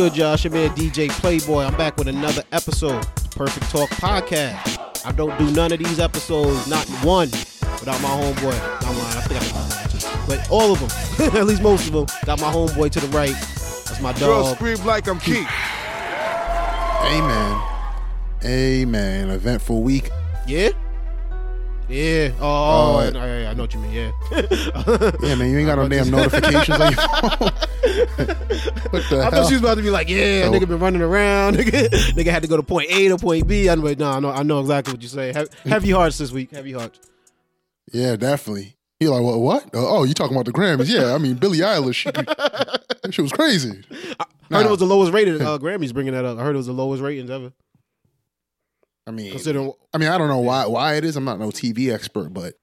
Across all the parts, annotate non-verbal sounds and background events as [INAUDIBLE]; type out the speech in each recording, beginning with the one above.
What's good, y'all? It's your man DJ Playboy. I'm back with another episode, Perfect Talk Podcast. I don't do none of these episodes, not one, without my homeboy. Not mine. I think I did one, too. But all of them, [LAUGHS] at least most of them, got my homeboy to the right. That's my dog. Girl scream like I'm Keith. Amen. Amen. Eventful week. Yeah? Yeah. Oh, Uh, yeah, yeah, I know what you mean. Yeah. Yeah, man, you ain't got no damn notifications on your phone. [LAUGHS] [LAUGHS] [LAUGHS] what the I hell? thought she was about to be like, yeah, Oh. nigga been running around. [LAUGHS] Nigga, nigga had to go to point A to point B. I'm like, no, I know, I know exactly what you say. Heavy, heavy hearts this week. Heavy hearts. yeah, definitely. You're like, what? What? Oh, you talking about the Grammys? Yeah, I mean Billie Eilish. She, [LAUGHS] that was crazy. I heard it was the lowest rated. Uh, Grammys bringing that up. I heard it was the lowest ratings ever. I mean, Considering, I mean, I don't know why why it is. I'm not no TV expert, but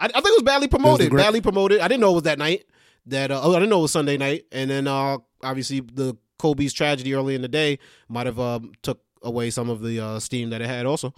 I, I think it was badly promoted. Gra- badly promoted. I didn't know it was that night. That uh, oh, I didn't know it was Sunday night. And then uh, obviously the Kobe's tragedy early in the day might have um, took away some of the uh, steam that it had. Also,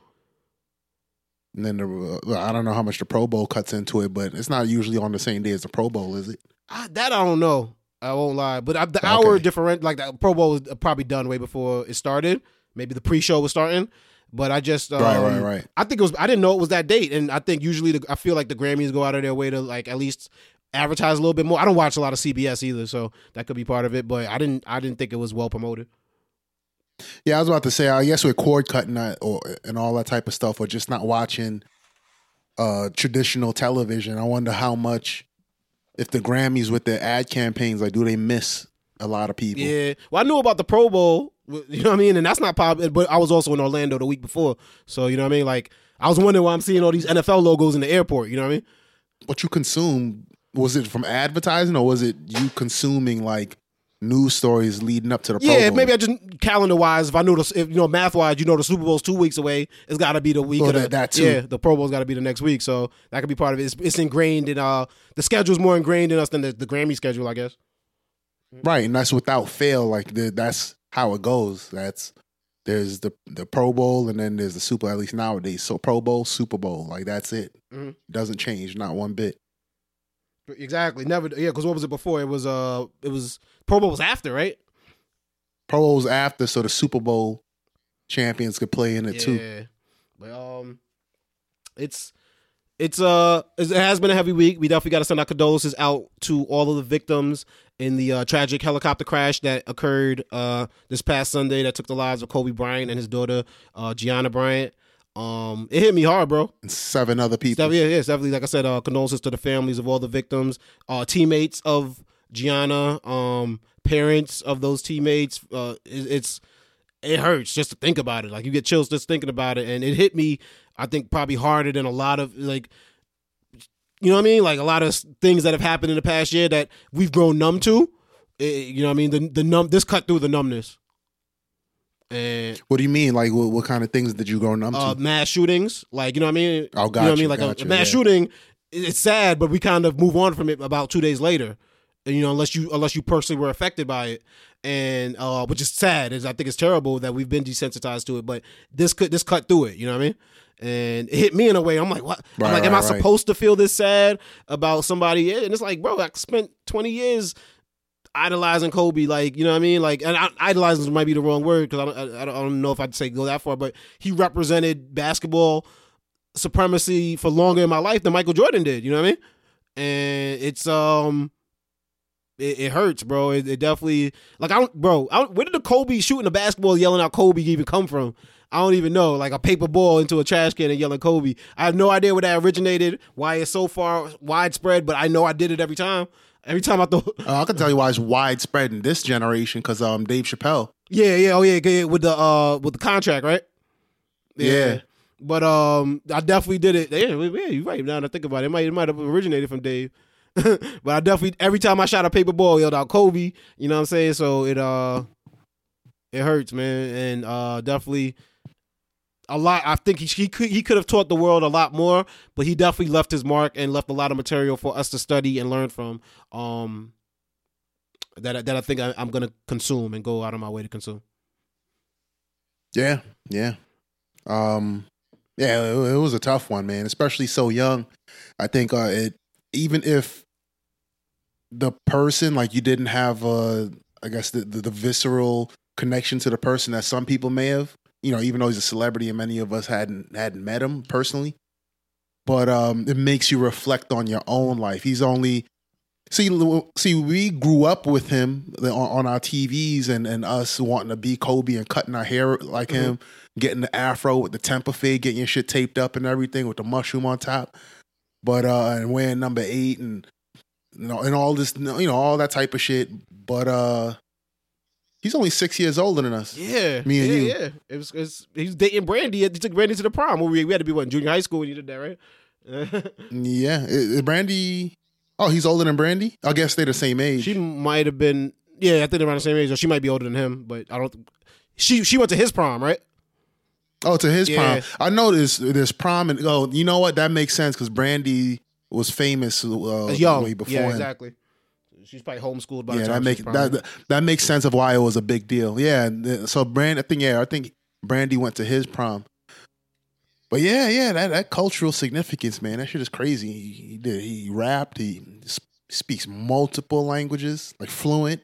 and then the, uh, I don't know how much the Pro Bowl cuts into it, but it's not usually on the same day as the Pro Bowl, is it? I, that I don't know. I won't lie, but I, the hour different, like the Pro Bowl was probably done way before it started. Maybe the pre-show was starting, but I just um, Right, right, right. I think it was. I didn't know it was that date, and I think usually the, I feel like the Grammys go out of their way to like at least advertise a little bit more. I don't watch a lot of CBS either, so that could be part of it. But I didn't. I didn't think it was well promoted. Yeah, I was about to say. I guess with cord cutting or and all that type of stuff, or just not watching uh traditional television. I wonder how much if the Grammys with their ad campaigns, like, do they miss a lot of people? Yeah. Well, I knew about the Pro Bowl. You know what I mean? And that's not pop. But I was also in Orlando the week before, so you know what I mean. Like I was wondering why I'm seeing all these NFL logos in the airport. You know what I mean? What you consume was it from advertising or was it you consuming like news stories leading up to the Pro Yeah, Bowl? maybe I just calendar wise, if I know the, if you know math wise, you know the Super Bowl's two weeks away. It's got to be the week. Oh, of the, that- that too. Yeah, the Pro Bowl's got to be the next week, so that could be part of it. It's, it's ingrained in uh the schedule's more ingrained in us than the, the Grammy schedule, I guess. right, and that's without fail. Like the, that's how it goes. That's there's the the Pro Bowl and then there's the Super. At least nowadays, so Pro Bowl, Super Bowl, like that's it. Mhm. Doesn't change, not one bit. Exactly. Never. Yeah, because what was it before? It was uh, it was Pro Bowl was after, right? Pro Bowl was after, so the Super Bowl champions could play in it too. Yeah. But um, it's it's uh it has been a heavy week. We definitely got to send our condolences out to all of the victims in the uh, tragic helicopter crash that occurred uh this past Sunday that took the lives of Kobe Bryant and his daughter uh Gianna Bryant. Um, it hit me hard, bro. And seven other people. Definitely, yeah, yeah, definitely like I said, uh, condolences to the families of all the victims, uh, teammates of Gianna, um, parents of those teammates. Uh, it, it's it hurts just to think about it. Like you get chills just thinking about it, and it hit me. I think probably harder than a lot of like, you know what I mean? Like a lot of things that have happened in the past year that we've grown numb to. Eh, you know what I mean? The the numb this cut through the numbness. And What do you mean? Like, what, what kind of things did you go numb to? uh, mass shootings. Like you know what I mean? Oh, You know what I mean? Like a- gotcha, a, mass yeah. shooting, it's sad, but we kind of move on from it about two days later. And, you know, unless you unless you personally were affected by it, and uh, which is sad. Is I think it's terrible that we've been desensitized to it. But this could this cut through it. You know what I mean? And it hit me in a way. I'm like, what? I'm like, am I right, right. supposed to feel this sad about somebody? And it's like, bro, I spent 20 years idolizing Kobe, like you know what I mean, like and idolizing might be the wrong word because I don't, I don't know if I'd say go that far, but he represented basketball supremacy for longer in my life than Michael Jordan did. You know what I mean? And it's um, it, it hurts, bro. It, it definitely like I don't, bro. I don't, where did the Kobe shooting the basketball yelling out Kobe even come from? I don't even know. Like a paper ball into a trash can and yelling Kobe. I have no idea where that originated, why it's so far widespread, but I know I did it every time. Every time I thought, [LAUGHS] Uh, I can tell you why it's widespread in this generation because um, Dave Chappelle. Yeah, yeah, oh yeah, yeah, with the uh with the contract, right? Yeah. But um I definitely did it. Yeah, yeah, you're right. Now that I think about it, it might it might have originated from Dave. [LAUGHS] but I definitely every time I shot a paper ball, yelled out Kobe. You know what I'm saying? So it uh it hurts, man, and uh definitely a lot. I think he he could he could have taught the world a lot more, but he definitely left his mark and left a lot of material for us to study and learn from. Um, that that I think I, I'm gonna consume and go out of my way to consume. Yeah, yeah, um, yeah. It, it was a tough one, man. Especially so young. I think uh, it even if the person like you didn't have a I guess the, the the visceral connection to the person that some people may have. You know, even though he's a celebrity and many of us hadn't hadn't met him personally, but um, it makes you reflect on your own life. He's only see see we grew up with him on, on our TVs and and us wanting to be Kobe and cutting our hair like Mm-hmm. him, getting the afro with the temper fade, getting your shit taped up and everything with the mushroom on top. But uh, and wearing number eight and you know and all this you know all that type of shit. But uh, he's only six years older than us. Yeah, Me and yeah, you. Yeah, it was. It's, he was dating Brandy. He took Brandy to the prom. We, we had to be what in junior high school when you did that, right? [LAUGHS] Yeah, I- I- Brandy. Oh, he's older than Brandy. I guess they're the same age. she might have been. Yeah, I think they're around the same age, or she might be older than him. But I don't. She she went to his prom, right? Oh, to his Yeah. prom. I know there's there's prom and oh, you know what? That makes sense because Brandy was famous uh, young, way before yeah, him. exactly. She's probably homeschooled by Yeah, the that time make that, prom. that that makes sense of why it was a big deal. Yeah, so Brand, I think yeah, I think Brandy went to his prom. But yeah, yeah, that, that cultural significance, man, that shit is crazy. He, he did, he rapped, he sp- speaks multiple languages, like fluent.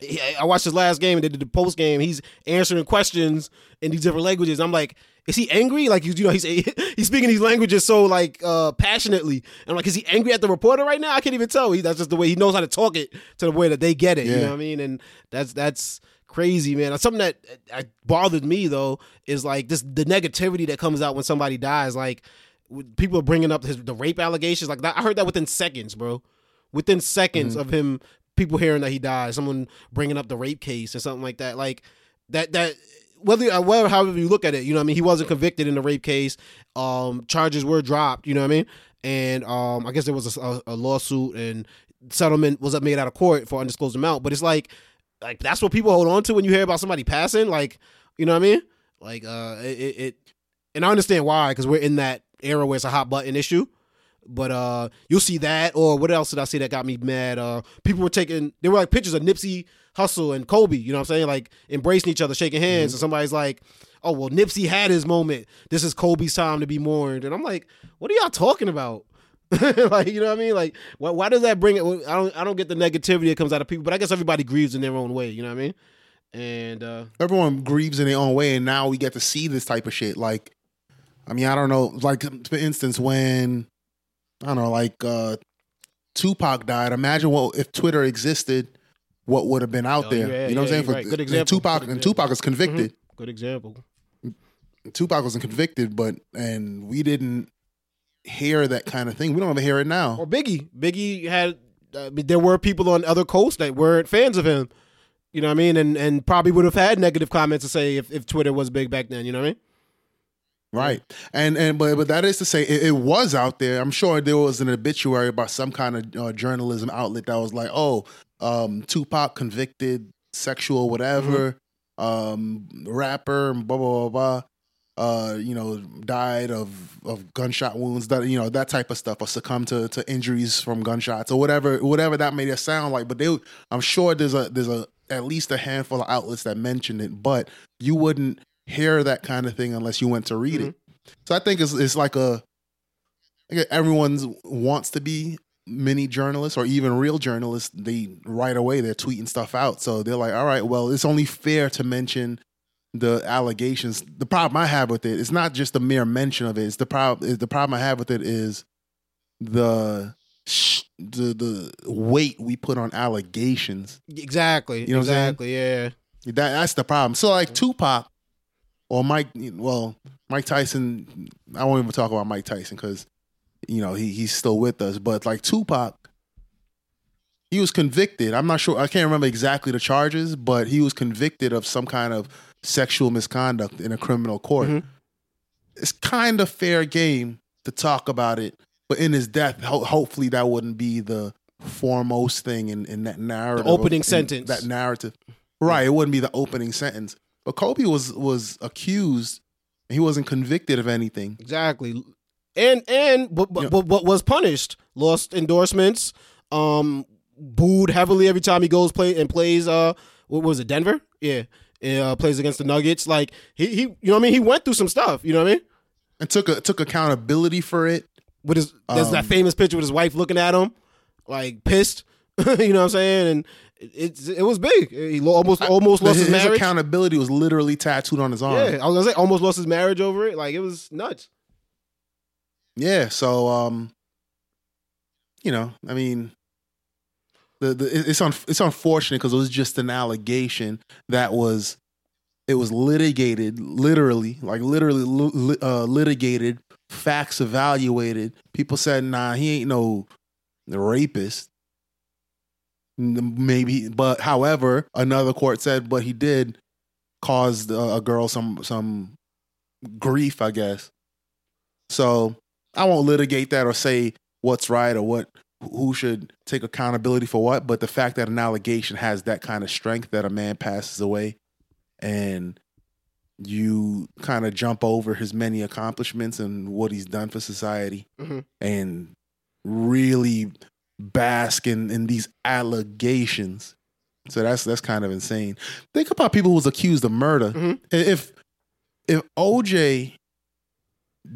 He- I watched his last game and they did the post game. He's answering questions in these different languages. I'm like, is he angry? Like, you know, he's [LAUGHS] he's speaking these languages so like uh passionately. And I'm like, is he angry at the reporter right now? I can't even tell. He, that's just the way he knows how to talk it to the way that they get it. You know what I mean? And that's that's crazy, man. Something that uh, bothered me though is like this the negativity that comes out when somebody dies. Like people are bringing up his the rape allegations. Like that, I heard that within seconds, bro. Within seconds Mm-hmm. of him, people hearing that he died, someone bringing up the rape case or something like that. Like that that whether uh, whether however you look at it, you know what I mean. He wasn't convicted in the rape case. Um, charges were dropped. You know what I mean. And um, I guess there was a, a, lawsuit and settlement was made out of court for undisclosed amount. But it's like like that's what people hold on to when you hear about somebody passing. Like you know what I mean. Like uh, it, it and I understand why because we're in that era where it's a hot button issue. But uh, you'll see that, or what else did I see that got me mad? Uh, people were taking, they were like pictures of Nipsey Hussle and Kobe. You know what I'm saying? Like embracing each other, shaking hands, and somebody's like, "Oh well, Nipsey had his moment. This is Kobe's time to be mourned." And I'm like, "What are y'all talking about?" [LAUGHS] like you know what I mean? Like why, why does that bring it? I don't I don't get the negativity that comes out of people, but I guess everybody grieves in their own way. You know what I mean? And uh, everyone grieves in their own way, and now we get to see this type of shit. Like, I mean, I don't know. Like, for instance, when I don't know, like uh Tupac died. Imagine what if Twitter existed. What would have been out Oh, there? yeah, you know what I'm saying? you're right. Good and example. Tupac Good and example. Tupac is convicted. good example. Tupac wasn't convicted, but and we didn't hear that kind of thing. We don't even hear it now. Or Biggie. Biggie had uh, there were people on other coasts that weren't fans of him. You know what I mean? And and probably would have had negative comments to say if, if Twitter was big back then. You know what I mean? Right. And and but but that is to say it, it was out there. I'm sure there was an obituary about some kind of uh, journalism outlet that was like, "Oh, um Tupac convicted sexual whatever um rapper and blah blah blah blah uh you know died of of gunshot wounds that you know that type of stuff or succumbed to to injuries from gunshots or whatever whatever that made it sound like but they I'm sure there's a there's a at least a handful of outlets that mentioned it but you wouldn't hear that kind of thing unless you went to read it mm-hmm. so I think it's it's like a like everyone wants to be mini journalists or even real journalists. They right away they're tweeting stuff out. So they're like, all right, well, it's only fair to mention the allegations. The problem I have with it it is not just the mere mention of it. It's the problem. The problem I have with it is the sh- the the weight we put on allegations. Exactly. You know exactly. Yeah. That that's the problem. So like Tupac or Mike, well, Mike Tyson. I won't even talk about Mike Tyson because you know he he's still with us. But like Tupac, he was convicted. I'm not sure. I can't remember exactly the charges, but he was convicted of some kind of sexual misconduct in a criminal court. Mhm. It's kind of fair game to talk about it, but in his death, ho- hopefully that wouldn't be the foremost thing in, in that narrative. of- opening in sentence. That narrative. Right. It wouldn't be the opening sentence. But Kobe was was accused and he wasn't convicted of anything. Exactly. And and but but, but but was punished. Lost endorsements. Um, booed heavily every time he goes play and plays. Uh, what was it? Denver. Yeah. Uh, plays against the Nuggets. Like he he, you know what I mean. He went through some stuff. You know what I mean. And took a, took accountability for it. With his there's that Um, famous picture with his wife looking at him, like pissed. [LAUGHS] you know what I'm saying? And it, it was big. He almost almost lost his, his marriage. accountability was literally tattooed on his arm. yeah, I was gonna say almost lost his marriage over it. Like it was nuts. Yeah, so um, you know, I mean, the, the it's un, it's unfortunate because it was just an allegation that was it was litigated, literally, like literally li- li- uh, litigated, facts evaluated. People said, "Nah, he ain't no rapist." Maybe, but however, another court said, "But he did cause a, a girl some some grief, I guess." So I won't litigate that or say what's right or what who should take accountability for what, but the fact that an allegation has that kind of strength that a man passes away and you kind of jump over his many accomplishments and what he's done for society Mhm. and really bask in, in these allegations. So that's that's kind of insane. Think about people who was accused of murder. Mhm. If if OJ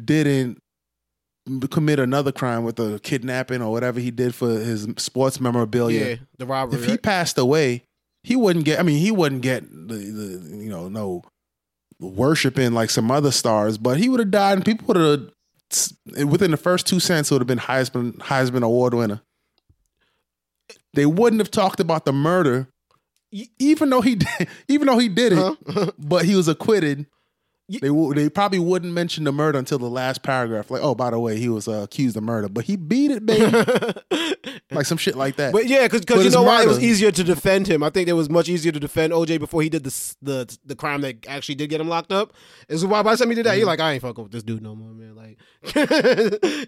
didn't commit another crime with a kidnapping or whatever he did for his sports memorabilia, Yeah, the robbery. if he right? passed away, he wouldn't get. I mean, he wouldn't get the, the you know no worshiping like some other stars, but he would have died, and people would have within the first two cents would have been Heisman Heisman Award winner. They wouldn't have talked about the murder, even though he [LAUGHS] did, even though he did it, Huh? [LAUGHS] but he was acquitted. They they probably wouldn't mention the murder until the last paragraph. Like, oh, by the way, he was uh, accused of murder, but he beat it, baby, [LAUGHS] like some shit like that. But yeah, because But you know why it was easier to defend him. I think it was much easier to defend OJ before he did the the the crime that actually did get him locked up. Is why by the time he did that, Mm-hmm. you're like, I ain't fucking with this dude no more, man. Like,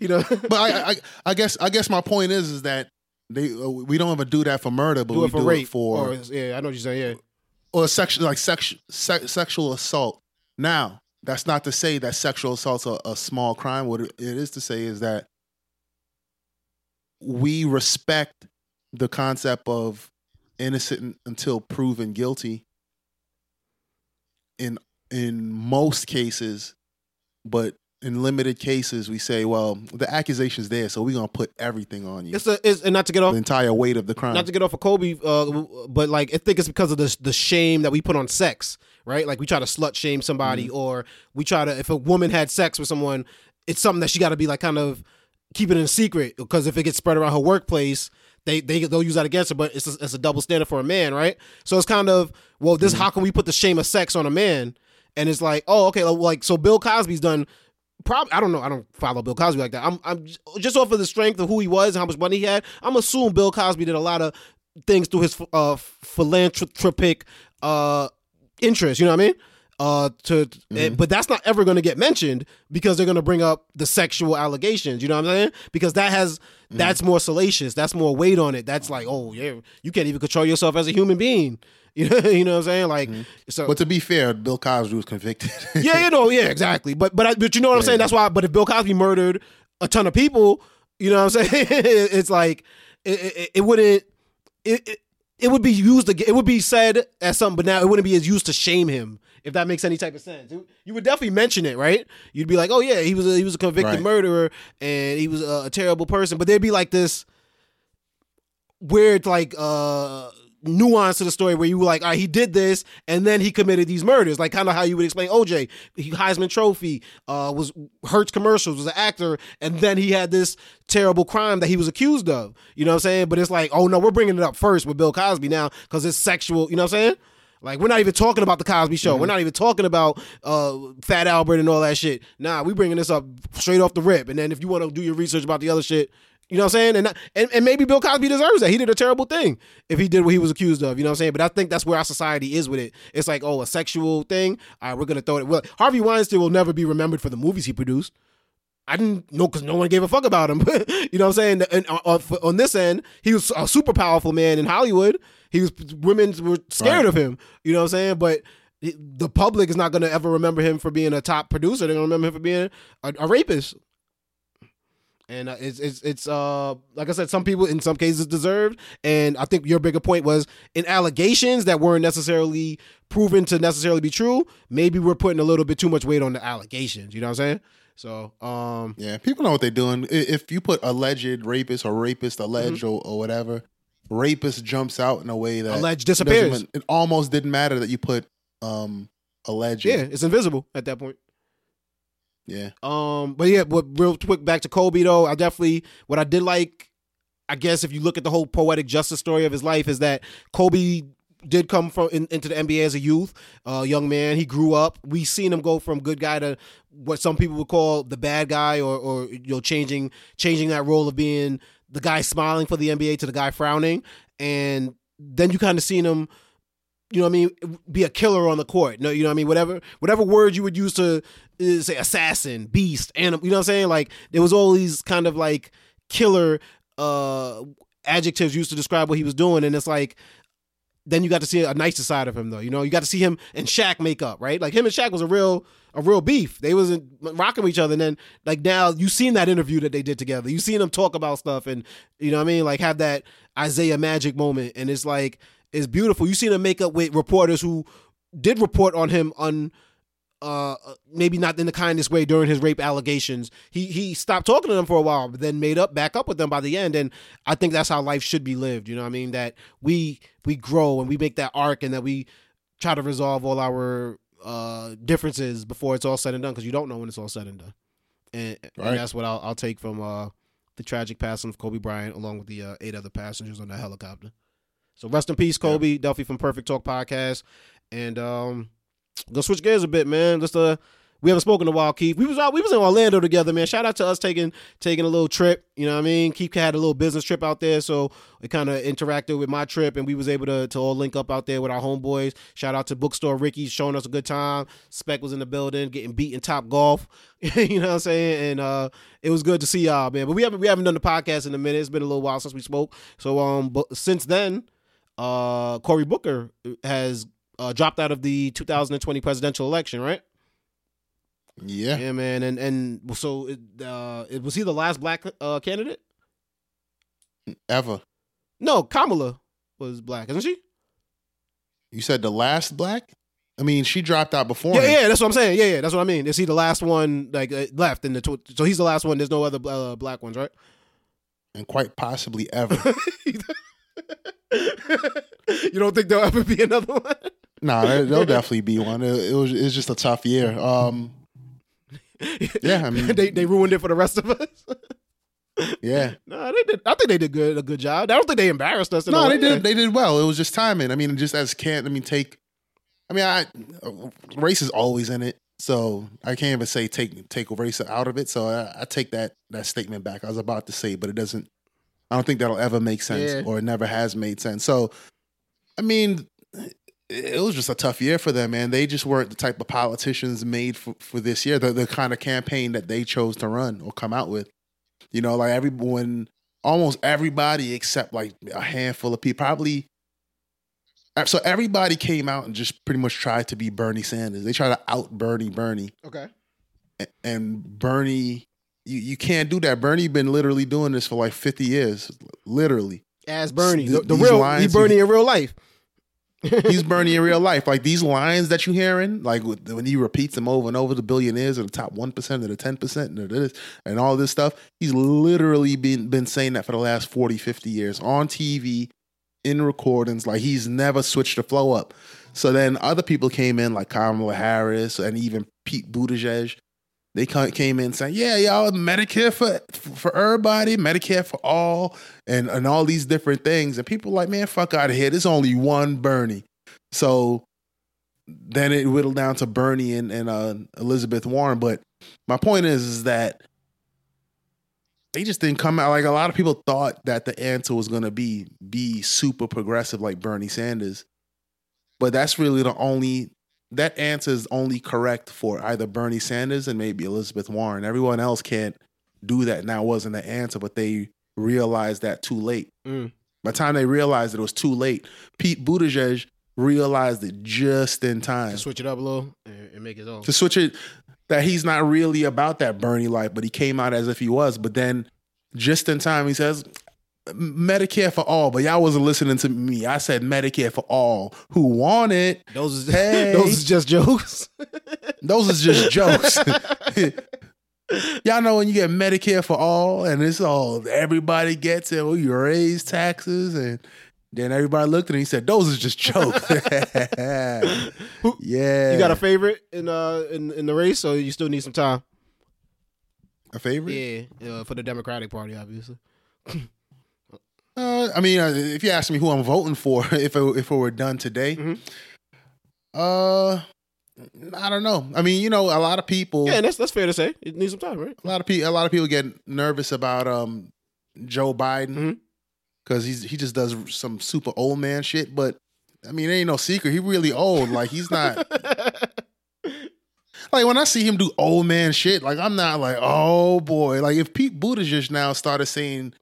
you know, but I, I, I guess I guess my point is is that they uh, we don't ever do that for murder, but do we for do rape it for or yeah, I know what you're saying. Yeah, or sexual like sex, se- sexual assault. Now, that's not to say that sexual assault's a, a small crime. What it is to say is that we respect the concept of innocent until proven guilty in in most cases, but in limited cases we say, well, the accusation's there, so we're gonna put everything on you. it's a it's and not to get off The entire weight of the crime. not to get off of Kobe, uh, but like I think it's because of the the shame that we put on sex, right? Like we try to slut shame somebody, Mm-hmm. or we try to if a woman had sex with someone, it's something that she got to be like kind of keep it in secret because if it gets spread around her workplace. They, they they'll use that against her, but it's a, it's a double standard for a man, right? So it's kind of well, this Mm-hmm. how can we put the shame of sex on a man? And it's like, oh, okay, like so Bill Cosby's done probably I don't know. I don't follow Bill Cosby like that. I'm I'm just off of the strength of who he was and how much money he had. I'm assuming Bill Cosby did a lot of things through his uh philanthropic uh interest. You know what I mean? Uh, to and- but that's not ever going to get mentioned because they're going to bring up the sexual allegations. You know what I'm saying? Because that has that's more salacious. That's more weight on it. That's like, oh yeah, you can't even control yourself as a human being. [LAUGHS] You know, you know what I'm saying? Like, so but to be fair, Bill Cosby was convicted. [LAUGHS] yeah, you know, yeah, exactly. But but I, but you know what I'm saying? That's why. But if Bill Cosby murdered a ton of people, you know what I'm [LAUGHS] saying? it's like it, it, it wouldn't. It, it it would be used again. It would be said as something, but now it wouldn't be as used to shame him. If that makes any type of sense, you would definitely mention it, right? You'd be like, "Oh yeah, he was a, he was a convicted Right. murderer, and he was a, a terrible person." But there'd be like this weird, like uh nuance to the story where you were like, all right, he did this and then he committed these murders, like kind of how you would explain OJ. He Heisman Trophy, uh, was Hertz commercials, was an actor, and then he had this terrible crime that he was accused of. You know what I'm saying? But it's like, oh no, we're bringing it up first with Bill Cosby now because it's sexual. You know what I'm saying? Like we're not even talking about the Cosby Show. We're not even talking about uh, Fat Albert and all that shit. Nah, we bringing this up straight off the rip. And then if you want to do your research about the other shit, you know what I'm saying? And, and and maybe Bill Cosby deserves that. He did a terrible thing if he did what he was accused of. You know what I'm saying? But I think that's where our society is with it. It's like, oh, a sexual thing. All right, we're gonna throw it. Well, Harvey Weinstein will never be remembered for the movies he produced. I didn't know because no one gave a fuck about him. [LAUGHS] you know what I'm saying? And uh, uh, on, on- on this end, he was a super powerful man in Hollywood. He was women were scared Right. of him. You know what I'm saying? But the public is not going to ever remember him for being a top producer. They're going to remember him for being a, a rapist. And uh, it's it's it's uh like I said, some people in some cases deserved, and I think your bigger point was in allegations that weren't necessarily proven to necessarily be true. Maybe we're putting a little bit too much weight on the allegations. You know what I'm saying? So um Yeah, people know what they're doing. If you put alleged rapist or rapist alleged Mm-hmm. or, or whatever, rapist jumps out in a way that Alleged disappears. It almost didn't matter that you put um alleged. Yeah, it's invisible at that point. Yeah. Um, but yeah, but real quick back to Kobe though. I definitely what I did like. I guess if you look at the whole poetic justice story of his life, is that Kobe did come from in, into the NBA as a youth, uh, young man. He grew up. We seen him go from good guy to what some people would call the bad guy, or or you know changing changing that role of being the guy smiling for the NBA to the guy frowning, and then you kind of seen him you know what I mean, be a killer on the court. No, you know what I mean, whatever whatever word you would use to uh, say assassin, beast, animal, you know what I'm saying? Like there was all these kind of like killer uh adjectives used to describe what he was doing and it's like then you got to see a nicer side of him though. You know, you got to see him and Shaq make up, right? Like him and Shaq was a real a real beef. They wasn't rocking with each other and then like now you seen that interview that they did together. You seen them talk about stuff and you know what I mean? Like have that Isiah Magic moment and it's like it's beautiful. You seen him make up with reporters who did report on him on uh maybe not in the kindest way during his rape allegations. He he stopped talking to them for a while, but then made up back up with them by the end. And I think that's how life should be lived. You know what I mean? That we we grow and we make that arc and that we try to resolve all our uh differences before it's all said and done because you don't know when it's all said and done. And, Right. and that's what I'll, I'll take from uh the tragic passing of Kobe Bryant along with the uh, eight other passengers on that helicopter. So rest in peace, Kobe. Delphi from Perfect Talk Podcast. And um go switch gears a bit, man. Just uh we haven't spoken in a while, Keith. We was out we was in Orlando together, man. Shout out to us taking taking a little trip. You know what I mean? Keith had a little business trip out there, so it kind of interacted with my trip and we was able to to all link up out there with our homeboys. Shout out to Bookstore Ricky showing us a good time. Spec was in the building, getting beat in Topgolf. [LAUGHS] you know what I'm saying? And uh it was good to see y'all, man. But we haven't we haven't done the podcast in a minute. It's been a little while since we spoke. So um but since then, uh Cory Booker has uh, dropped out of the 2020 presidential election, right? Yeah. Yeah, man. And and so it, uh, it was he the last black uh, candidate? Ever. No, Kamala was black, isn't she? You said the last black? I mean, she dropped out before. Yeah, him. yeah, that's what I'm saying. Yeah, yeah, that's what I mean. Is he the last one like uh, left in the? Tw- so he's the last one. There's no other uh, black ones, right? And quite possibly ever. [LAUGHS] you don't think there'll ever be another one? no, there, there'll definitely be one. It, it was it's just a tough year. Um [LAUGHS] Yeah, I mean- they they ruined it for the rest of us. yeah. no, they did. I think they did good a good job. I don't think they embarrassed us. No, they did they did well. It was just timing. I mean, just as can't I mean take I mean I race is always in it. So I can't even say take take race out of it. So I, I take that that statement back. I was about to say, but it doesn't I don't think that'll ever make sense Yeah. or it never has made sense. So I mean it was just a tough year for them, man. They just weren't the type of politicians made for, for this year. The the kind of campaign that they chose to run or come out with. You know, like everyone, almost everybody except like a handful of people, probably. uh, So everybody came out and just pretty much tried to be Bernie Sanders. They tried to out Bernie Bernie, Okay. And Bernie, you you can't do that. Bernie been literally doing this for like fifty years, literally. As Bernie, the, Th- the real he Bernie in real life. [LAUGHS] He's Bernie in real life. Like these lines that you're hearing, like when he repeats them over and over, the billionaires are the top one percent or the ten percent and this and all this stuff. He's literally been been saying that for the last 40, 50 years on TV, in recordings. Like he's never switched the flow up. So then other people came in like Kamala Harris and even Pete Buttigieg. They came in saying, "Yeah, y'all, Medicare for for everybody, Medicare for all, and and all these different things." And people like, "Man, fuck out of here. There's only one Bernie." So then it whittled down to Bernie and, and uh, Elizabeth Warren. But my point is, is that they just didn't come out. Like a lot of people thought that the answer was going to be be super progressive like Bernie Sanders, but that's really the only that answer is only correct for either Bernie Sanders and maybe Elizabeth Warren. Everyone else can't do that. Now wasn't the answer, but they realized that too late. Mm. By the time they realized it was too late, Pete Buttigieg realized it just in time To switch it up a little and, and make it all. to switch it that he's not really about that Bernie life, but he came out as if he was. But then just in time, he says, Medicare for all, but y'all wasn't listening to me. I said Medicare for all. Who want it? Those is Hey. [LAUGHS] those is just jokes. [LAUGHS] Those is just jokes. [LAUGHS] Y'all know when you get Medicare for all, and it's all everybody gets it. Well, you raise taxes, and then everybody looked at and he said, "Those are just jokes." yeah, You got a favorite in uh in, in the race, or you still need some time? a favorite? Yeah, uh, for the Democratic Party, obviously. Uh, I mean, uh, if you ask me who I'm voting for, [LAUGHS] if it, if it were done today, Mhm. uh, I don't know. I mean, you know, a lot of people, Yeah, and that's that's fair to say. It needs some time, right? a lot of people, a lot of people get nervous about um Joe Biden because he's he just does some super old man shit. But I mean, it ain't no secret. He really old. Like he's not. [LAUGHS] like when I see him do old man shit, like I'm not like, oh boy. Like if Pete Buttigieg now started saying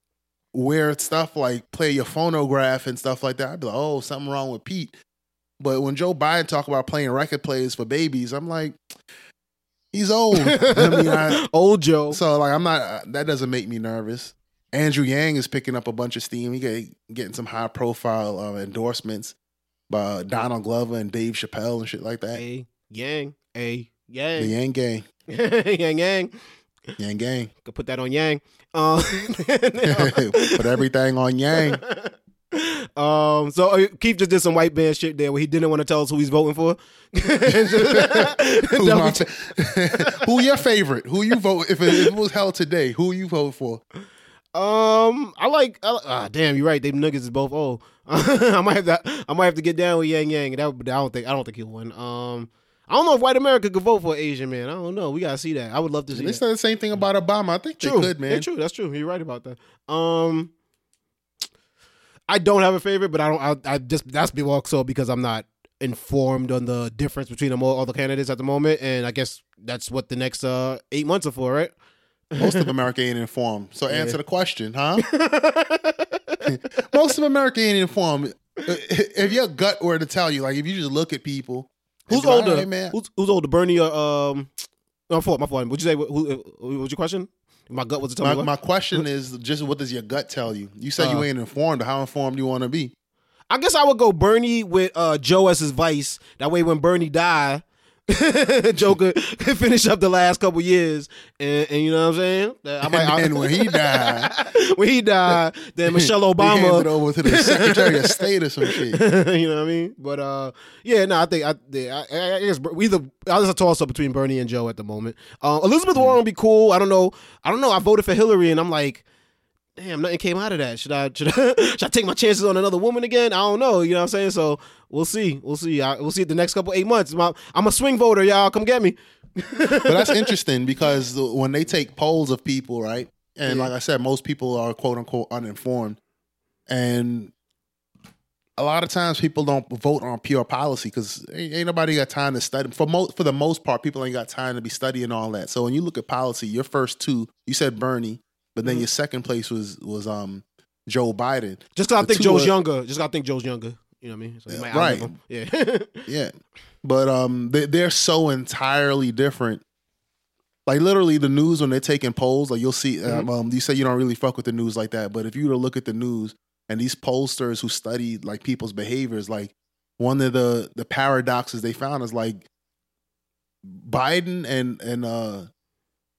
weird stuff like play your phonograph and stuff like that, I'd be like, oh, something wrong with Pete. But when Joe Biden talk about playing record players for babies, I'm like, he's old. I mean, I, [LAUGHS] Old Joe. so like I'm not. Uh, that doesn't make me nervous. Andrew Yang is picking up a bunch of steam. He get, getting some high profile uh, endorsements by Donald Glover and Dave Chappelle and shit like that. A Yang. A The Yang. Yang gang, [LAUGHS] yang Yang. Yang gang. Could put that on Yang. Um, [LAUGHS] Put everything on Yang. [LAUGHS] um, so uh, Keith just did some white band shit there where he didn't want to tell us who he's voting for. [LAUGHS] My fa- who your favorite? Who you vote if it, if it was held today? Who you vote for? Um, I like. I, ah, damn, you're right. They niggas is both old. I might have to. I might have to get down with Yang Yang. And that, but I don't think. I don't think he'll win. Um, I don't know if white America could vote for an Asian man. I don't know. We gotta see that. I would love to see. They that. said the same thing about Obama. I think True, they could, man. Yeah, true. That's true. You're right about that. Um, I don't have a favorite, but I don't. I, I just that's be also because I'm not informed on the difference between them all, all the candidates at the moment, and I guess that's what the next uh eight months are for, right? Most of America ain't informed. So Yeah. answer the question, huh? [LAUGHS] Most of America ain't informed. If your gut were to tell you, like if you just look at people, and Who's like, older? "All right, man? Who's, who's older, Bernie or um? No, my fault. My fault. Would you say who? who what's your question? My gut was My, me my question is just what does your gut tell you? You said Uh. you ain't informed. How informed do you want to be? I guess I would go Bernie with uh, Joe as his vice. That way, when Bernie die, Could, could finish up the last couple years, and, and you know what I'm saying. I might, I- And when he died, [LAUGHS] when he died, then [LAUGHS] Michelle Obama. over to the Secretary of [LAUGHS] State or some shit. you know what I mean? But uh, yeah, no, I think I, I, I guess we either I was a toss up between Bernie and Joe at the moment. Uh, Elizabeth Warren would be cool. I don't know. I don't know. I voted for Hillary, and I'm like, damn, nothing came out of that. Should I should I, [LAUGHS] should I take my chances on another woman again? I don't know. You know what I'm saying? So we'll see. We'll see. I, we'll see the next couple eight months. My, I'm a swing voter, y'all. Come get me. [LAUGHS] But that's interesting because when they take polls of people, right? And Yeah. like I said, most people are quote unquote uninformed. And a lot of times people don't vote on pure policy because ain't, ain't nobody got time to study. For most, for the most part, people ain't got time to be studying all that. So when you look at policy, your first two, you said Bernie, but then Mhm. your second place was was um Joe Biden. Just because I The think Joe's are- younger. Just 'cause I think Joe's younger. You know what I mean? So Yeah, might right. Yeah. [LAUGHS] Yeah, but um, they, they're so entirely different. Like literally, the news when they're taking polls, like you'll see. Um, um, you say you don't really fuck with the news like that, but if you were to look at the news and these pollsters who study like people's behaviors, like one of the the paradoxes they found is like Biden and and uh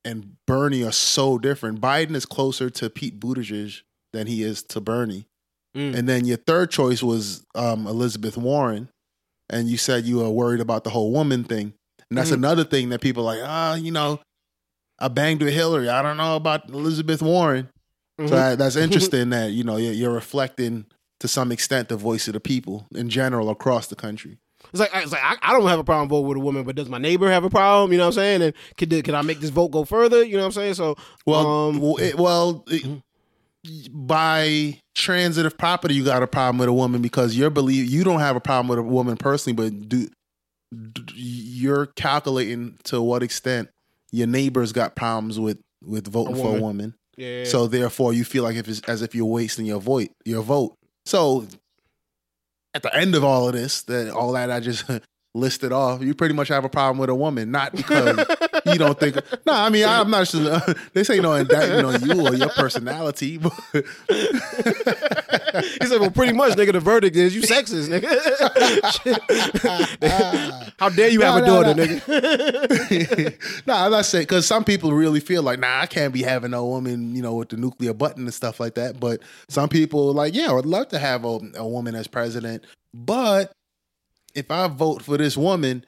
and Bernie are so different. Biden is closer to Pete Buttigieg than he is to Bernie. Mm. And then your third choice was um, Elizabeth Warren, and you said you were worried about the whole woman thing. And that's Mhm. another thing that people are like, ah, you know, I banged with Hillary. I don't know about Elizabeth Warren. Mhm. So that, that's [LAUGHS] interesting that you know you're, you're reflecting to some extent the voice of the people in general across the country. It's like it's like I, I don't have a problem voting with a woman, but does my neighbor have a problem? You know what I'm saying? And could could I make this vote go further? You know what I'm saying? So Well, um, well, it, well it- by transitive property, you got a problem with a woman because you're believe you don't have a problem with a woman personally, but do, do you're calculating to what extent your neighbors got problems with with voting A for a woman. woman. yeah. So therefore, you feel like if it's as if you're wasting your vote, your vote. So at the end of all of this, that all that I just [LAUGHS] listed off, you pretty much have a problem with a woman, not because you don't think. No, I mean I'm not. Sure, [LAUGHS] they say no indictment on you or your personality. [LAUGHS] But he said, "Well, pretty much, nigga. The verdict is you sexist, nigga. [LAUGHS] How dare you have No, a daughter, no. nigga? nah, I'm not saying because some people really feel like, nah, I can't be having a woman, you know, with the nuclear button and stuff like that. But some people like, yeah, I would love to have a, a woman as president. But if I vote for this woman,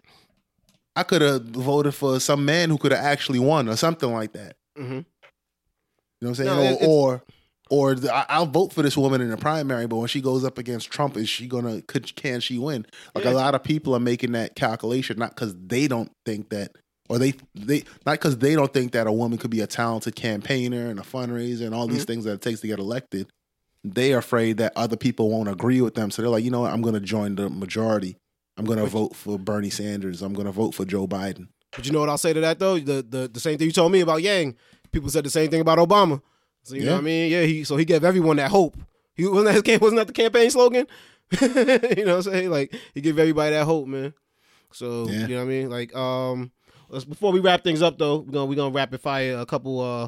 I could have voted for some man who could have actually won or something like that. Mhm. You know what I'm saying? No, it's- or or, or the, I'll vote for this woman in the primary, but when she goes up against Trump, is she gonna could can she win? Like Yeah. a lot of people are making that calculation, not because they don't think that, or they they not because they don't think that a woman could be a talented campaigner and a fundraiser and all these things that it takes to get elected. They are afraid that other people won't agree with them, so they're like, you know what? I'm going to join the majority. I'm going to vote for Bernie Sanders. I'm going to vote for Joe Biden. But you know what I'll say to that though? The the, the same thing you told me about Yang. People said the same thing about Obama. So you know what I mean? Yeah, he so he gave everyone that hope. He wasn't that his camp wasn't that the campaign slogan? [LAUGHS] you know what I'm saying? Like he gave everybody that hope, man. So Yeah. you know what I mean? Like um let's before we wrap things up though, we're gonna we're gonna rapid fire a couple uh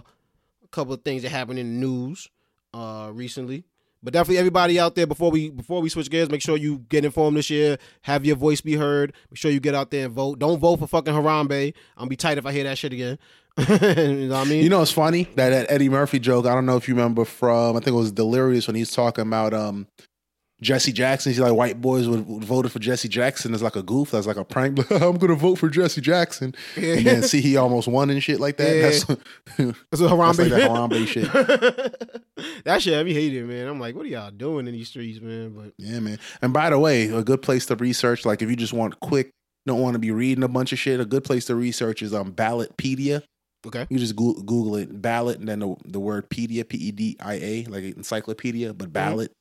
a couple of things that happened in the news uh recently. But definitely everybody out there before we before we switch gears, make sure you get informed this year, have your voice be heard. Make sure you get out there and vote. Don't vote for fucking Harambe. I'm be tight if I hear that shit again. [LAUGHS] you know what I mean? You know, it's funny that, that Eddie Murphy joke. I don't know if you remember from. I think it was Delirious when he's talking about um Jesse Jackson. He's like, white boys would, would voted for Jesse Jackson as like a goof. That's like a prank. [LAUGHS] I'm gonna vote for Jesse Jackson, and then see he almost won and shit like that. Yeah. That's, [LAUGHS] That's what Harambe. that's like that Harambe shit. [LAUGHS] that shit, I be hating, man. I'm like, what are y'all doing in these streets, man? But Yeah, man. And by the way, a good place to research, like if you just want quick, don't want to be reading a bunch of shit, a good place to research is um Ballotpedia. okay, You just Google it, ballot, and then the, the word pedia, P E D I A, like encyclopedia, but ballot.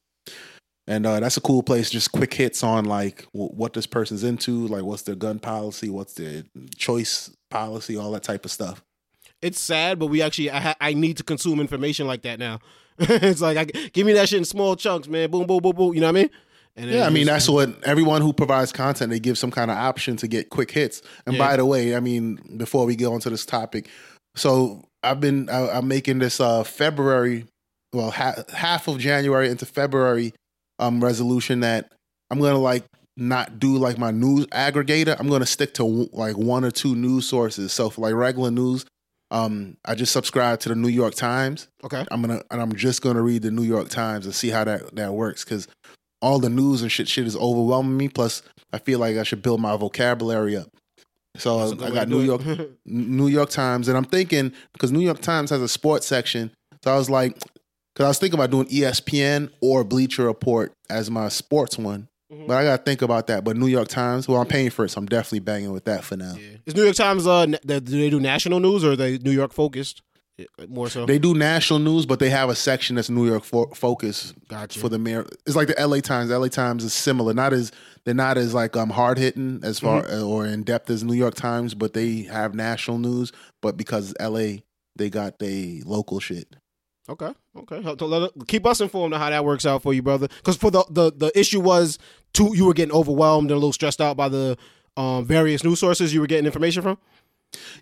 And uh, that's a cool place. Just quick hits on like w- what this person's into, like what's their gun policy, what's their choice policy, all that type of stuff. it's sad, but we actually I, ha- I need to consume information like that now. [LAUGHS] it's like I, give me that shit in small chunks, man. Boom, boom, boom, boom. You know what I mean? And Yeah, I mean that's what everyone who provides content they give some kind of option to get quick hits. And Yeah. by the way, I mean before we go into this topic, so I've been I, I'm making this uh February, well ha- half of January into February um resolution that I'm gonna like not do like my news aggregator. I'm gonna stick to like one or two news sources. So for like regular news, um I just subscribe to the New York Times. okay. I'm gonna and I'm just gonna read the New York Times and see how that that works because all the news and shit shit is overwhelming me. Plus, I feel like I should build my vocabulary up. So I got New. York [LAUGHS] New York Times, and I'm thinking because New York Times has a sports section. So I was like, because I was thinking about doing ESPN or Bleacher Report as my sports one. Mhm. But I got to think about that. But New York Times, well, I'm paying for it, so I'm definitely banging with that for now. Yeah. Is New York Times uh do they do national news or are they New York focused? More so. They do national news, but they have a section that's New York fo- focused Gotcha. for the mayor. It's like the LA Times. The LA Times is similar. Not as they're not as like um hard hitting as far Mm-hmm. or in depth as New York Times, but they have national news. But because LA, they got they local shit. Okay, okay. Let- Keep us informed on how that works out for you, brother. Because for the, the the issue was you were getting overwhelmed and a little stressed out by the um, various news sources you were getting information from.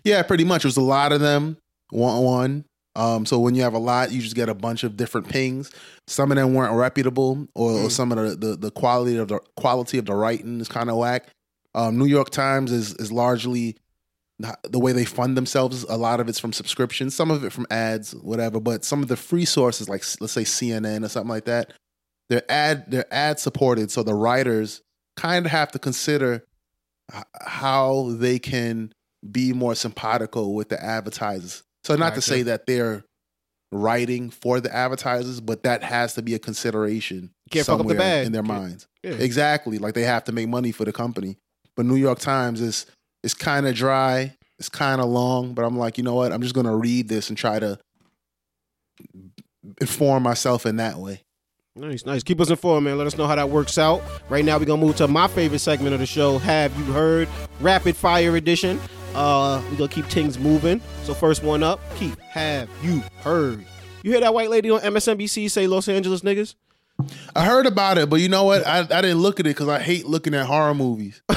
Yeah, pretty much. It was a lot of them. One one. Um, so when you have a lot, you just get a bunch of different pings. Some of them weren't reputable, or, or Mm. some of the, the the quality of the quality of the writing is kind of whack. Um, New York Times is is largely the- way they fund themselves. A lot of it's from subscriptions, some of it from ads, whatever. But some of the free sources, like let's say CNN or something like that, they're ad they're ad supported. So the writers kind of have to consider how they can be more simpatico with the advertisers. So not to say that they're writing for the advertisers, but that has to be a consideration Can't up the somewhere bag. in their minds. Yeah. Exactly. Like they have to make money for the company. But New York Times is is kind of dry. It's kind of long, but I'm like, you know what? I'm just going to read this and try to inform myself in that way. Nice, nice. Keep us informed, man. Let us know how that works out. Right now, we're gonna move to my favorite segment of the show. Have you heard? Rapid Fire Edition. Uh, we're gonna keep things moving. So first one up, keep Have you heard? You hear that white lady on MSNBC say Los Angeles niggas? I heard about it, but you know what? I, I didn't look at it because I hate looking at horror movies. [LAUGHS]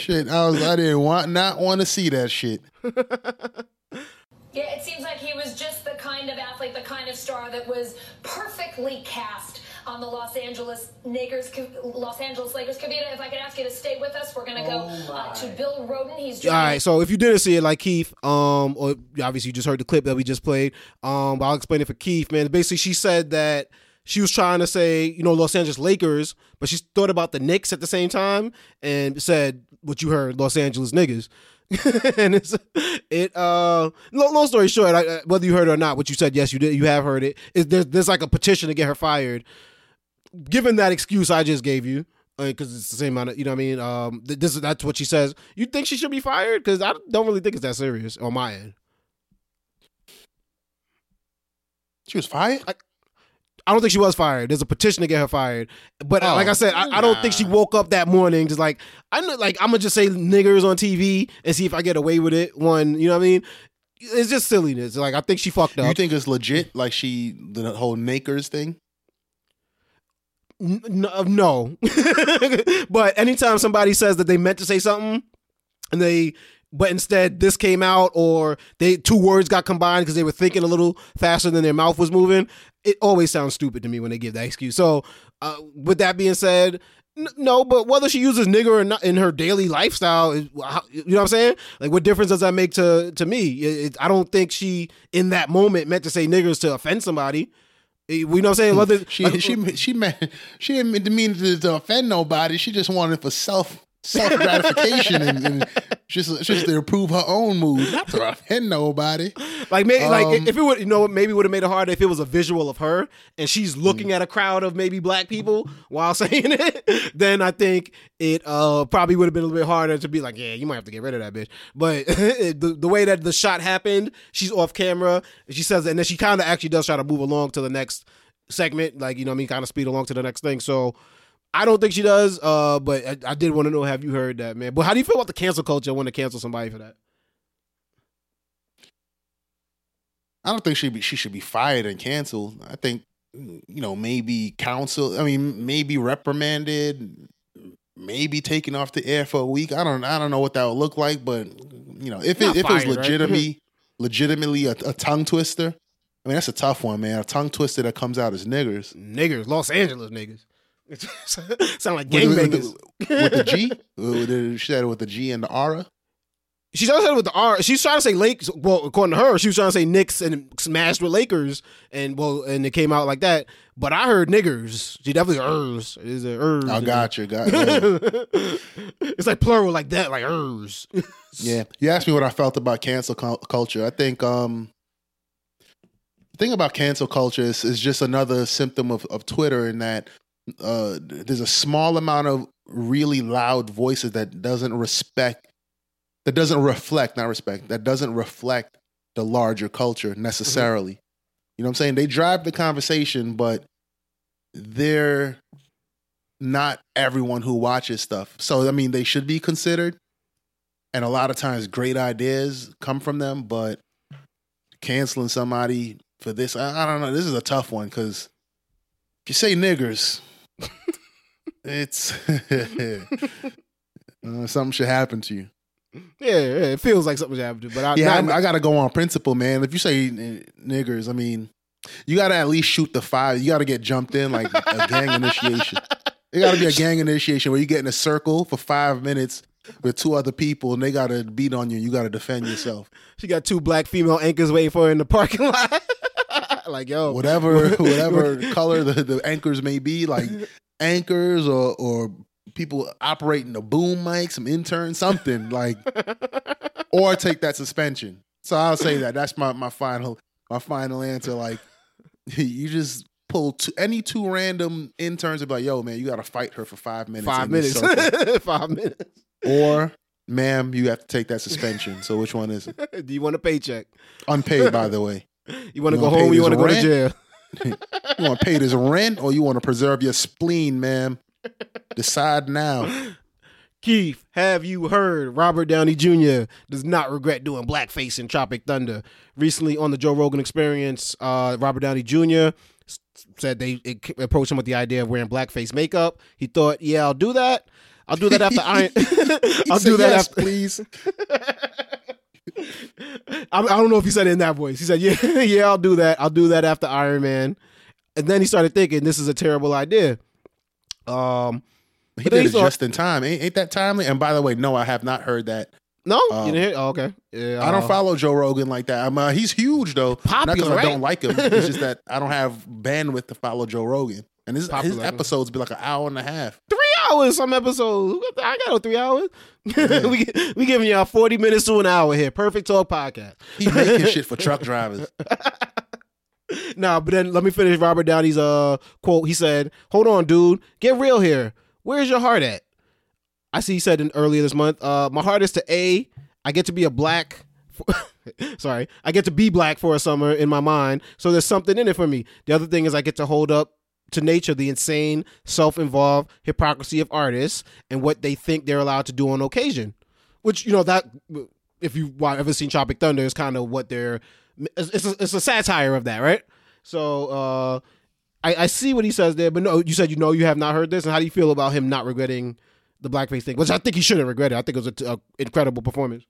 shit, I was I didn't want not want to see that shit. Yeah, it seems like he was just the kind of athlete, the kind of star that was perfectly cast on the Los Angeles Lakers. Los Angeles Lakers. Kavita, if I could ask you to stay with us, we're going to go uh, to Bill Rhoden. He's All right, so if you didn't see it, like Keith, um, or obviously you just heard the clip that we just played, um, but I'll explain it for Keith, man. Basically, she said that she was trying to say, you know, Los Angeles Lakers, but she thought about the Knicks at the same time and said what you heard, Los Angeles niggas. [LAUGHS] and it's it uh long, long story short I, whether you heard it or not what you said yes you did you have heard it. Is there's, there's like a petition to get her fired. Given that excuse i just gave you because it's the same amount of you know what i mean? Um this that's what she says. You think she should be fired? Because i don't really think it's that serious on my end. She was fired? I, I don't think she was fired. There's a petition to get her fired. But uh, oh, like I said, I, I, don't think she woke up that morning just like I know like I'm gonna just say niggers on TV and see if I get away with it. One, you know what I mean? It's just silliness. Like I think she fucked up. You think it's legit? Like she the whole Nakers thing? N- uh, no. [LAUGHS] but anytime somebody says that they meant to say something and they but instead this came out or they two words got combined because they were thinking a little faster than their mouth was moving. It always sounds stupid to me when they give that excuse. So uh, with that being said n- no but whether she uses nigger or not in her daily lifestyle is, how, you know what i'm saying? Like what difference does that make to to me? It, it, i don't think she in that moment meant to say niggers to offend somebody. You know what I'm saying? Whether she like, she she meant she didn't mean to, to offend nobody. She just wanted for self self gratification and, and, just just to improve her own mood, not to offend nobody. Like maybe um, like if it would you know maybe would have made it harder if it was a visual of her and she's looking mm. at a crowd of maybe black people while [LAUGHS] saying it. Then I think it uh probably would have been a little bit harder to be like, yeah, you might have to get rid of that bitch. But [LAUGHS] the the way that the shot happened, she's off camera. She says, and then she kind of actually does try to move along to the next segment, like you know, I mean, kind of speed along to the next thing. So I don't think she does. Uh, but I, I did want to know: Have you heard that, man? But how do you feel about the cancel culture Want to cancel somebody for that? I don't think she be, she should be fired and canceled. I think you know maybe counsel. I mean, maybe reprimanded, maybe taken off the air for a week. I don't I don't know what that would look like, but you know if it, if fired, it was legitimately right? [LAUGHS] legitimately a, a tongue twister. I mean, that's a tough one, man. A tongue twister that comes out as niggers. Niggers, Los Angeles niggers. Sound like gangbangers. With, with, the G? she said it with the G and the R. She to it with the R. She's trying to say Lakers. Well, according to her, she was trying to say Knicks and smashed with Lakers, and well, and it came out like that. But I heard niggers. She definitely ers. Is it ers? I got you. Got you. [LAUGHS] it's like plural like that, like ers. [LAUGHS] yeah. You asked me what I felt about cancel culture. I think um the thing about cancel culture is, is just another symptom of, of Twitter in that uh, there's a small amount of really loud voices that doesn't respect that doesn't reflect not respect that doesn't reflect the larger culture mm-hmm. necessarily mm-hmm. you know what i'm saying they drive the conversation but they're not everyone who watches stuff so i mean they should be considered and a lot of times great ideas come from them but canceling somebody for this i, I don't know this is a tough one because if you say niggers it's [LAUGHS] uh, something should happen to you. Yeah, yeah, it feels like something should happen to you. But I, yeah, I, I got to go on principle, man. If you say niggers, I mean, you got to at least shoot the five. You got to get jumped in like a gang initiation. It got to be a gang initiation where you get in a circle for five minutes with two other people and they got to beat on you. You got to defend yourself. She got two black female anchors waiting for her in the parking lot. [LAUGHS] like yo, whatever, [LAUGHS] whatever [LAUGHS] color the, the anchors may be, like [LAUGHS] anchors or or people operating the boom mic, some intern, something like, or take that suspension. So I'll say that. That's my my final my final answer. Like, you just pull two, any two random interns and be like, "Yo, man, you got to fight her for five minutes." Five minutes. five minutes. Or, ma'am, you have to take that suspension. So which one is it? Do you want a paycheck? Unpaid, by the way. You want to go home? Or you want to go to jail? [LAUGHS] you want to pay this rent or you want to preserve your spleen, ma'am? [LAUGHS] Decide now. Keith, have you heard Robert Downey Jr. does not regret doing blackface in Tropic Thunder? Recently on the Joe Rogan Experience, uh, Robert Downey Jr. said they it approached him with the idea of wearing blackface makeup. He thought, yeah, I'll do that. I'll do that after [LAUGHS] Iron. I'll do that "Yes, after. please. [LAUGHS] I, I don't know if he said it in that voice. He said, "Yeah, [LAUGHS] yeah, I'll do that. I'll do that after Iron Man." And then he started thinking, "This is a terrible idea." Um, He did he thought- just in time. Ain't, ain't that timely? And by the way, no, I have not heard that. no, Um, you didn't hear? Oh, okay. Yeah, I don't uh, follow Joe Rogan like that. I'm, uh, he's huge though. Not 'cause Popular, I right? don't like him. It's just [LAUGHS] that I don't have bandwidth to follow Joe Rogan. And his, his episodes be like an hour and a half. Hours, some episodes. Who got the- I got no three hours. [LAUGHS] we we giving y'all forty minutes to an hour here. Perfect talk podcast. He making [LAUGHS] shit for truck drivers. [LAUGHS] Nah, but then let me finish Robert Downey's uh quote. He said, "Hold on, dude. Get real here. Where's your heart at?" I see. He said in earlier this month, uh, "My heart is to a. I get to be a black." sorry, I get to be black for a summer in my mind. So there's something in it for me. The other thing is I get to hold up to nature the insane, self-involved hypocrisy of artists and what they think they're allowed to do on occasion. Which you know that if you have ever seen Tropic Thunder is kind of what they're it's, a, it's a satire of that, right? So uh, I, I see what he says there, but no, you said you know you have not heard this, and how do you feel about him not regretting the blackface thing? Which I think he shouldn't regret it. I think it was an incredible performance.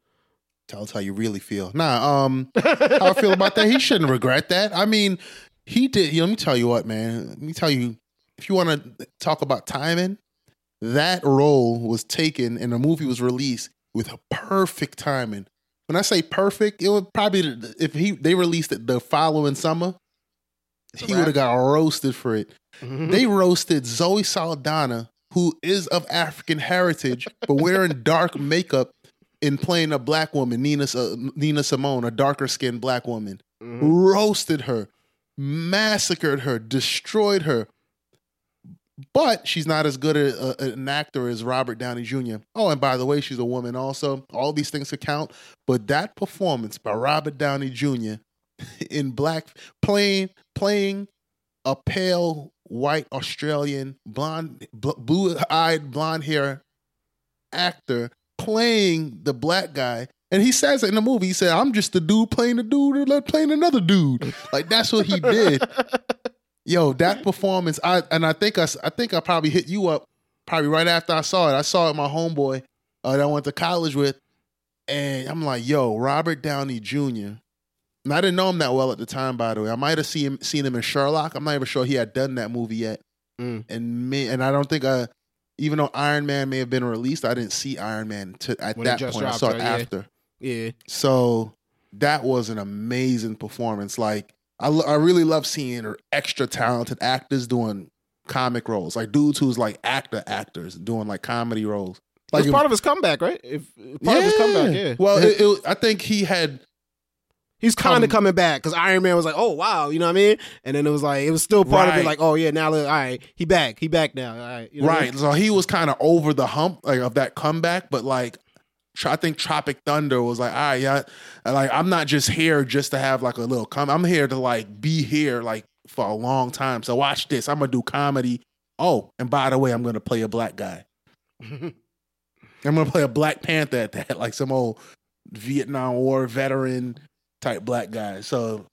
Tell us how you really feel. Nah, um, how I feel about that. He shouldn't regret that. I mean, he did. You know, let me tell you what, man. Let me tell you, if you want to talk about timing, that role was taken and the movie was released with a perfect timing. When I say perfect, it would probably if he they released it the following summer, he would have got roasted for it. They roasted Zoe Saldana, who is of African heritage, but wearing [LAUGHS] dark makeup and playing a black woman, Nina uh, Nina Simone, a darker skinned black woman. Roasted her, massacred her, destroyed her. But she's not as good a, a- an actor as Robert Downey Jr. Oh, and by the way, she's a woman also. All these things could count. But that performance by Robert Downey Jr. [LAUGHS] in black playing playing a pale white Australian blonde bl- blue-eyed blonde hair actor playing the black guy and he says it in the movie he said I'm just the dude playing the dude or playing another dude like that's what he did [LAUGHS] yo that performance I and I think I, I think I probably hit you up probably right after I saw it I saw it my homeboy uh, that I went to college with and I'm like yo Robert Downey Jr. And I didn't know him that well at the time, by the way. I might have seen him, seen him in Sherlock. I'm not even sure he had done that movie yet. Mm. And me, and I don't think I, even though Iron Man may have been released, I didn't see Iron Man to, at When that point. I saw it right? After. Yeah, So that was an amazing performance. Like I, lo- I really love seeing her extra talented actors doing comic roles, like dudes who's like actor actors doing like comedy roles. like it's part of his comeback, right? If part of his comeback, yeah. Well, it, it, I think he had he's kind come- of coming back because Iron Man was like, oh wow, you know what I mean? And then it was like it was still part of it, like, oh yeah, now look, all right, he back, he back now, all right, you know what I right. mean? So he was kind of over the hump like of that comeback, but like I think Tropic Thunder was like, all right, yeah, like I'm not just here just to have like a little come. I'm here to like be here like for a long time. So watch this. I'm gonna do comedy. Oh, and by the way, I'm gonna play a black guy. [LAUGHS] I'm gonna play a Black Panther at that, like some old Vietnam War veteran type black guy. So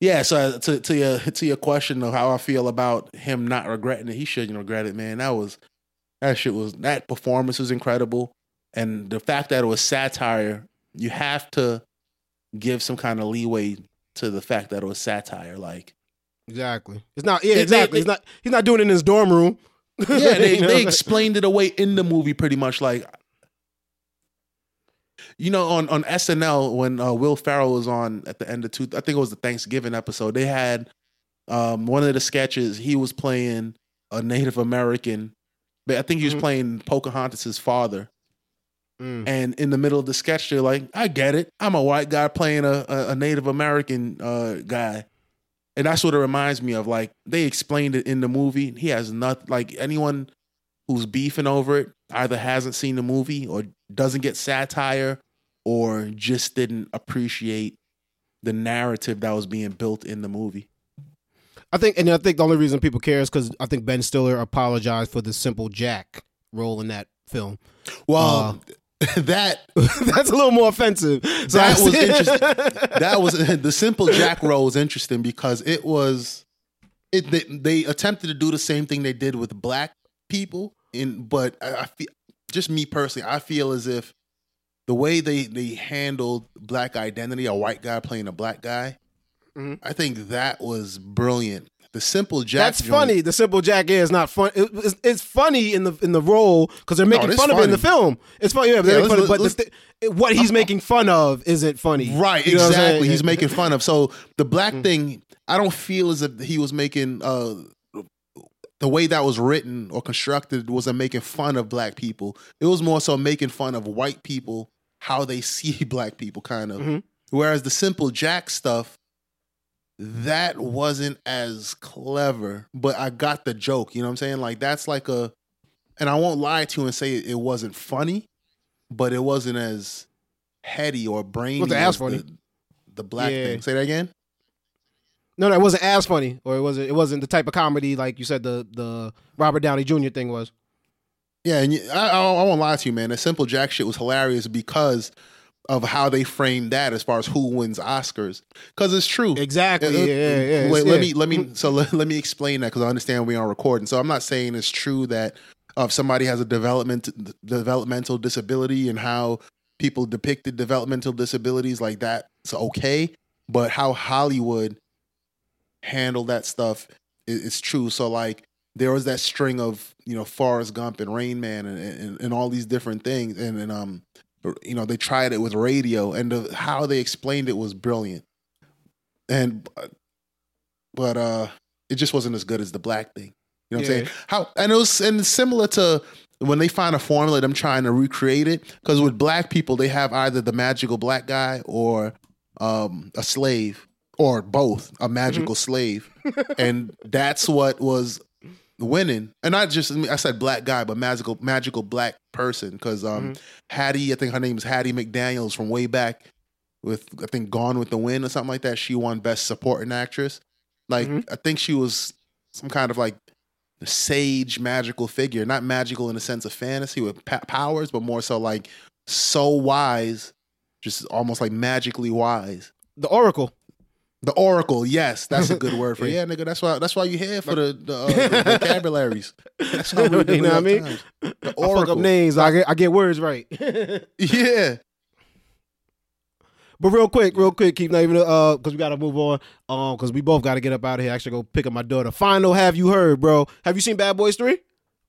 yeah, so uh, to to your to your question of how I feel about him not regretting it, he shouldn't regret it, man. That was that shit was that performance was incredible. And the fact that it was satire, you have to give some kind of leeway to the fact that it was satire. Like Exactly. It's not. Yeah, exactly. they- he's not. He's not doing it in his dorm room. yeah, they, [LAUGHS] You know they explained it away in the movie pretty much. Like, you know, on on SNL when uh, Will Ferrell was on at the end of two, I think it was the Thanksgiving episode. They had um, one of the sketches. He was playing a Native American, but I think he was Mhm. playing Pocahontas's father. Mm. And in the middle of the sketch, they're like, "I get it. I'm a white guy playing a a, Native American uh, guy." And that's what it reminds me of. Like they explained it in the movie. He has nothing. Like anyone who's beefing over it either hasn't seen the movie or doesn't get satire or just didn't appreciate the narrative that was being built in the movie. I think, and I think the only reason people care is because I think Ben Stiller apologized for the simple Jack role in that film. Well, [LAUGHS] that [LAUGHS] That's a little more offensive. So That was interesting. [LAUGHS] that was the simple Jack role was interesting because it was it they, they attempted to do the same thing they did with black people in but I, I feel just me personally I feel as if the way they they handled black identity a white guy playing a black guy Mhm. I think that was brilliant the simple Jack That's joint- funny. The simple Jack is not fun. it- it's, it's funny in the in the role because they're making it's fun of it in the film. It's funny, yeah, Yeah, making fun of, but the let's- thi- what he's making fun of isn't funny. Right, You know exactly. He's making fun of. So the black Mm. thing, I don't feel as if he was making uh the way that was written or constructed wasn't making fun of black people. It was more so making fun of white people, how they [LAUGHS] see black people, kind of. Mhm. Whereas the simple Jack stuff, that wasn't as clever, but I got the joke. You know what I'm saying? Like that's like a, and I won't lie to you and say it wasn't funny, but it wasn't as heady or brainy. Wasn't as as funny. The, the black Yeah. thing. Say that again. No, no, it wasn't as funny, or it wasn't. It wasn't the type of comedy like you said the the Robert Downey Jr. thing was. Yeah, and you, I, I, I won't lie to you, man. The simple Jack shit was hilarious because of how they framed that as far as who wins Oscars. Because it's true. Exactly. Uh, Yeah, uh, yeah, yeah. Wait, yeah. let me let me so let, let me explain that because I understand we are recording. So I'm not saying it's true that uh, if somebody has a development developmental disability and how people depicted developmental disabilities like that, it's okay. But how Hollywood handled that stuff is, is true. So like there was that string of you know Forrest Gump and Rain Man and, and, and all these different things, and, and um you know they tried it with radio, and the, how they explained it was brilliant. And but uh it just wasn't as good as the black thing. You know what I'm saying? How and it was and similar to when they find a formula, them trying to recreate it. Because with black people, they have either the magical black guy or um, a slave, or both, a magical slave, [LAUGHS] and that's what was winning. And not just I said black guy, but magical magical black person. Because um, Hattie, I think her name is Hattie McDaniel's from way back with I think Gone with the Wind or something like that. She won Best Supporting Actress. Like Mhm. I think she was some kind of like sage magical figure, not magical in the sense of fantasy with pa- powers, but more so like so wise, just almost like magically wise. the Oracle. The Oracle, yes, that's a good word for [LAUGHS] it. yeah, nigga. That's why that's why you here for the, the, uh, the [LAUGHS] vocabularies. That's how we [LAUGHS] You know what I mean? times. The I fuck up Oracle, names. I get I get words right. yeah. But real quick, real quick, keep not even uh because we gotta move on. Um, because we both gotta get up out of here. Actually, go pick up my daughter. Final, have you heard, bro? Have you seen Bad Boys Three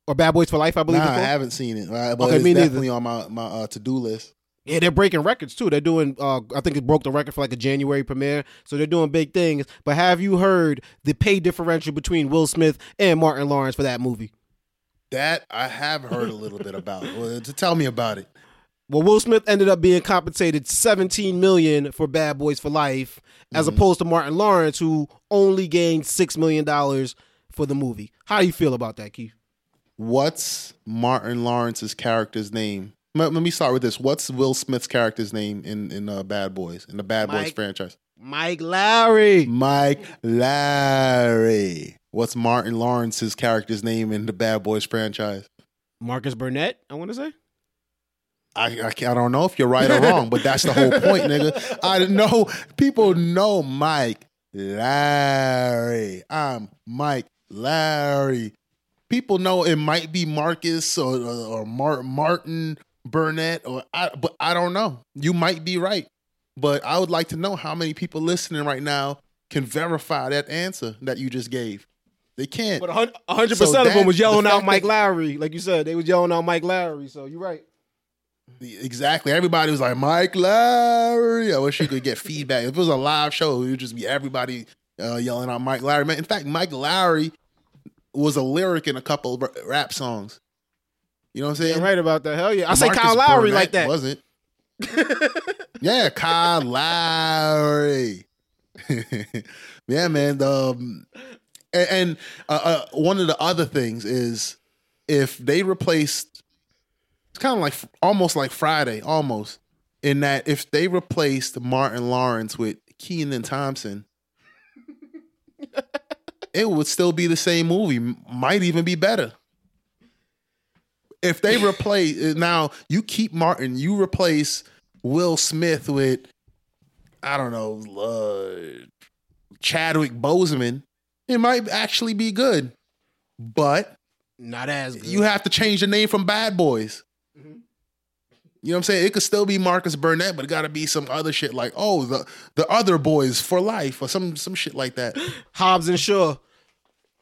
or Bad Boys for Life? I believe. Nah, I haven't seen it, uh, but Okay, it's me neither. definitely on my my uh, to do list. Yeah, they're breaking records too. They're doing. Uh, I think it broke the record for like a January premiere. So they're doing big things. But have you heard the pay differential between Will Smith and Martin Lawrence for that movie? That I have heard a little bit about. Well, to tell me about it. Well, Will Smith ended up being compensated 17 million for Bad Boys for Life, as Mm-hmm. opposed to Martin Lawrence, who only gained six million dollars for the movie. How do you feel about that, Keith? What's Martin Lawrence's character's name? Let, let me start with this. What's Will Smith's character's name in in uh, Bad Boys in the Bad Boys franchise? Mike Lowry. Mike Larry. What's Martin Lawrence's character's name in the Bad Boys franchise? Marcus Burnett, I want to say. I, I, I don't know if you're right or wrong, but that's the whole point, nigga. I know people know Mike Larry. I'm Mike Larry. People know it might be Marcus or or Mar- Martin Burnett, or I, but I don't know. You might be right, but I would like to know how many people listening right now can verify that answer that you just gave. They can't. But 100 percent So of them was yelling the out Mike that- Lowry, like you said. They was yelling out Mike Lowry. So you're right. Exactly. Everybody was like, Mike Lowry. I wish you could get feedback. If it was a live show, it would just be everybody uh, yelling out Mike Lowry. Man, In fact, Mike Lowry was a lyric in a couple of rap songs. You know what I'm saying? You're right about that. Hell yeah. I say Kyle Lowry Burnett like that. Wasn't. [LAUGHS] yeah, Kyle Lowry. [LAUGHS] yeah, man. The, um, and and, uh, uh, one of the other things is if they replaced, it's kind of like almost like Friday, almost in that if they replaced Martin Lawrence with Kenan Thompson, [LAUGHS] it would still be the same movie. Might even be better. If they replace now, you keep Martin, you replace Will Smith with I don't know uh, Chadwick Boseman. It might actually be good, but Not as good. you have to change the name from Bad Boys. You know what I'm saying? It could still be Marcus Burnett, but it got to be some other shit like, oh, the the other boys for life or some some shit like that. [GASPS] Hobbs and Shaw.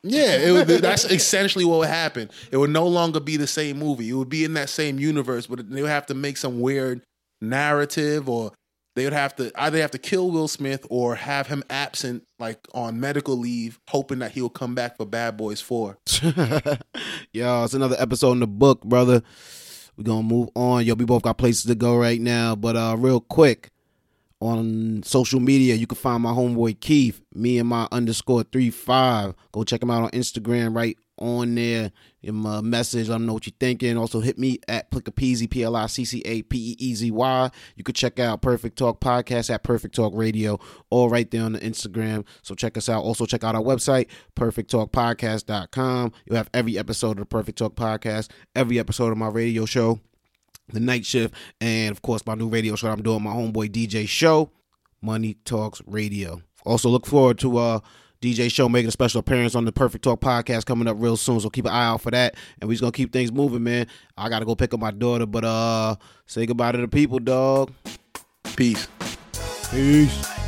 Yeah, it would, that's essentially what would happen. It would no longer be the same movie. It would be in that same universe, but they would have to make some weird narrative, or they would have to either have to kill Will Smith or have him absent, like on medical leave, hoping that he'll come back for Bad Boys Four. [LAUGHS] Yo, it's another episode in the book, brother. We're gonna move on. Yo, we both got places to go right now. But uh real quick, on social media, you can find my homeboy Keith, me and my underscore three five. Go check him out on Instagram right on there. Give him a message, let him know what you're thinking. Also hit me at Pliccapeezy, P L I C C A P E E Z Y. You could check out Perfect Talk Podcast at Perfect Talk Radio, all right there on the Instagram. So check us out. Also check out our website, perfecttalkpodcast.com. You'll have every episode of the Perfect Talk Podcast, every episode of my radio show the night shift, and of course my new radio show I'm doing, my homeboy DJ show, Money Talks Radio. Also look forward to uh DJ show making a special appearance on the Perfect Talk podcast coming up real soon. So keep an eye out for that. And we're just gonna keep things moving, man. I gotta go pick up my daughter, but uh say goodbye to the people, dog. Peace. Peace.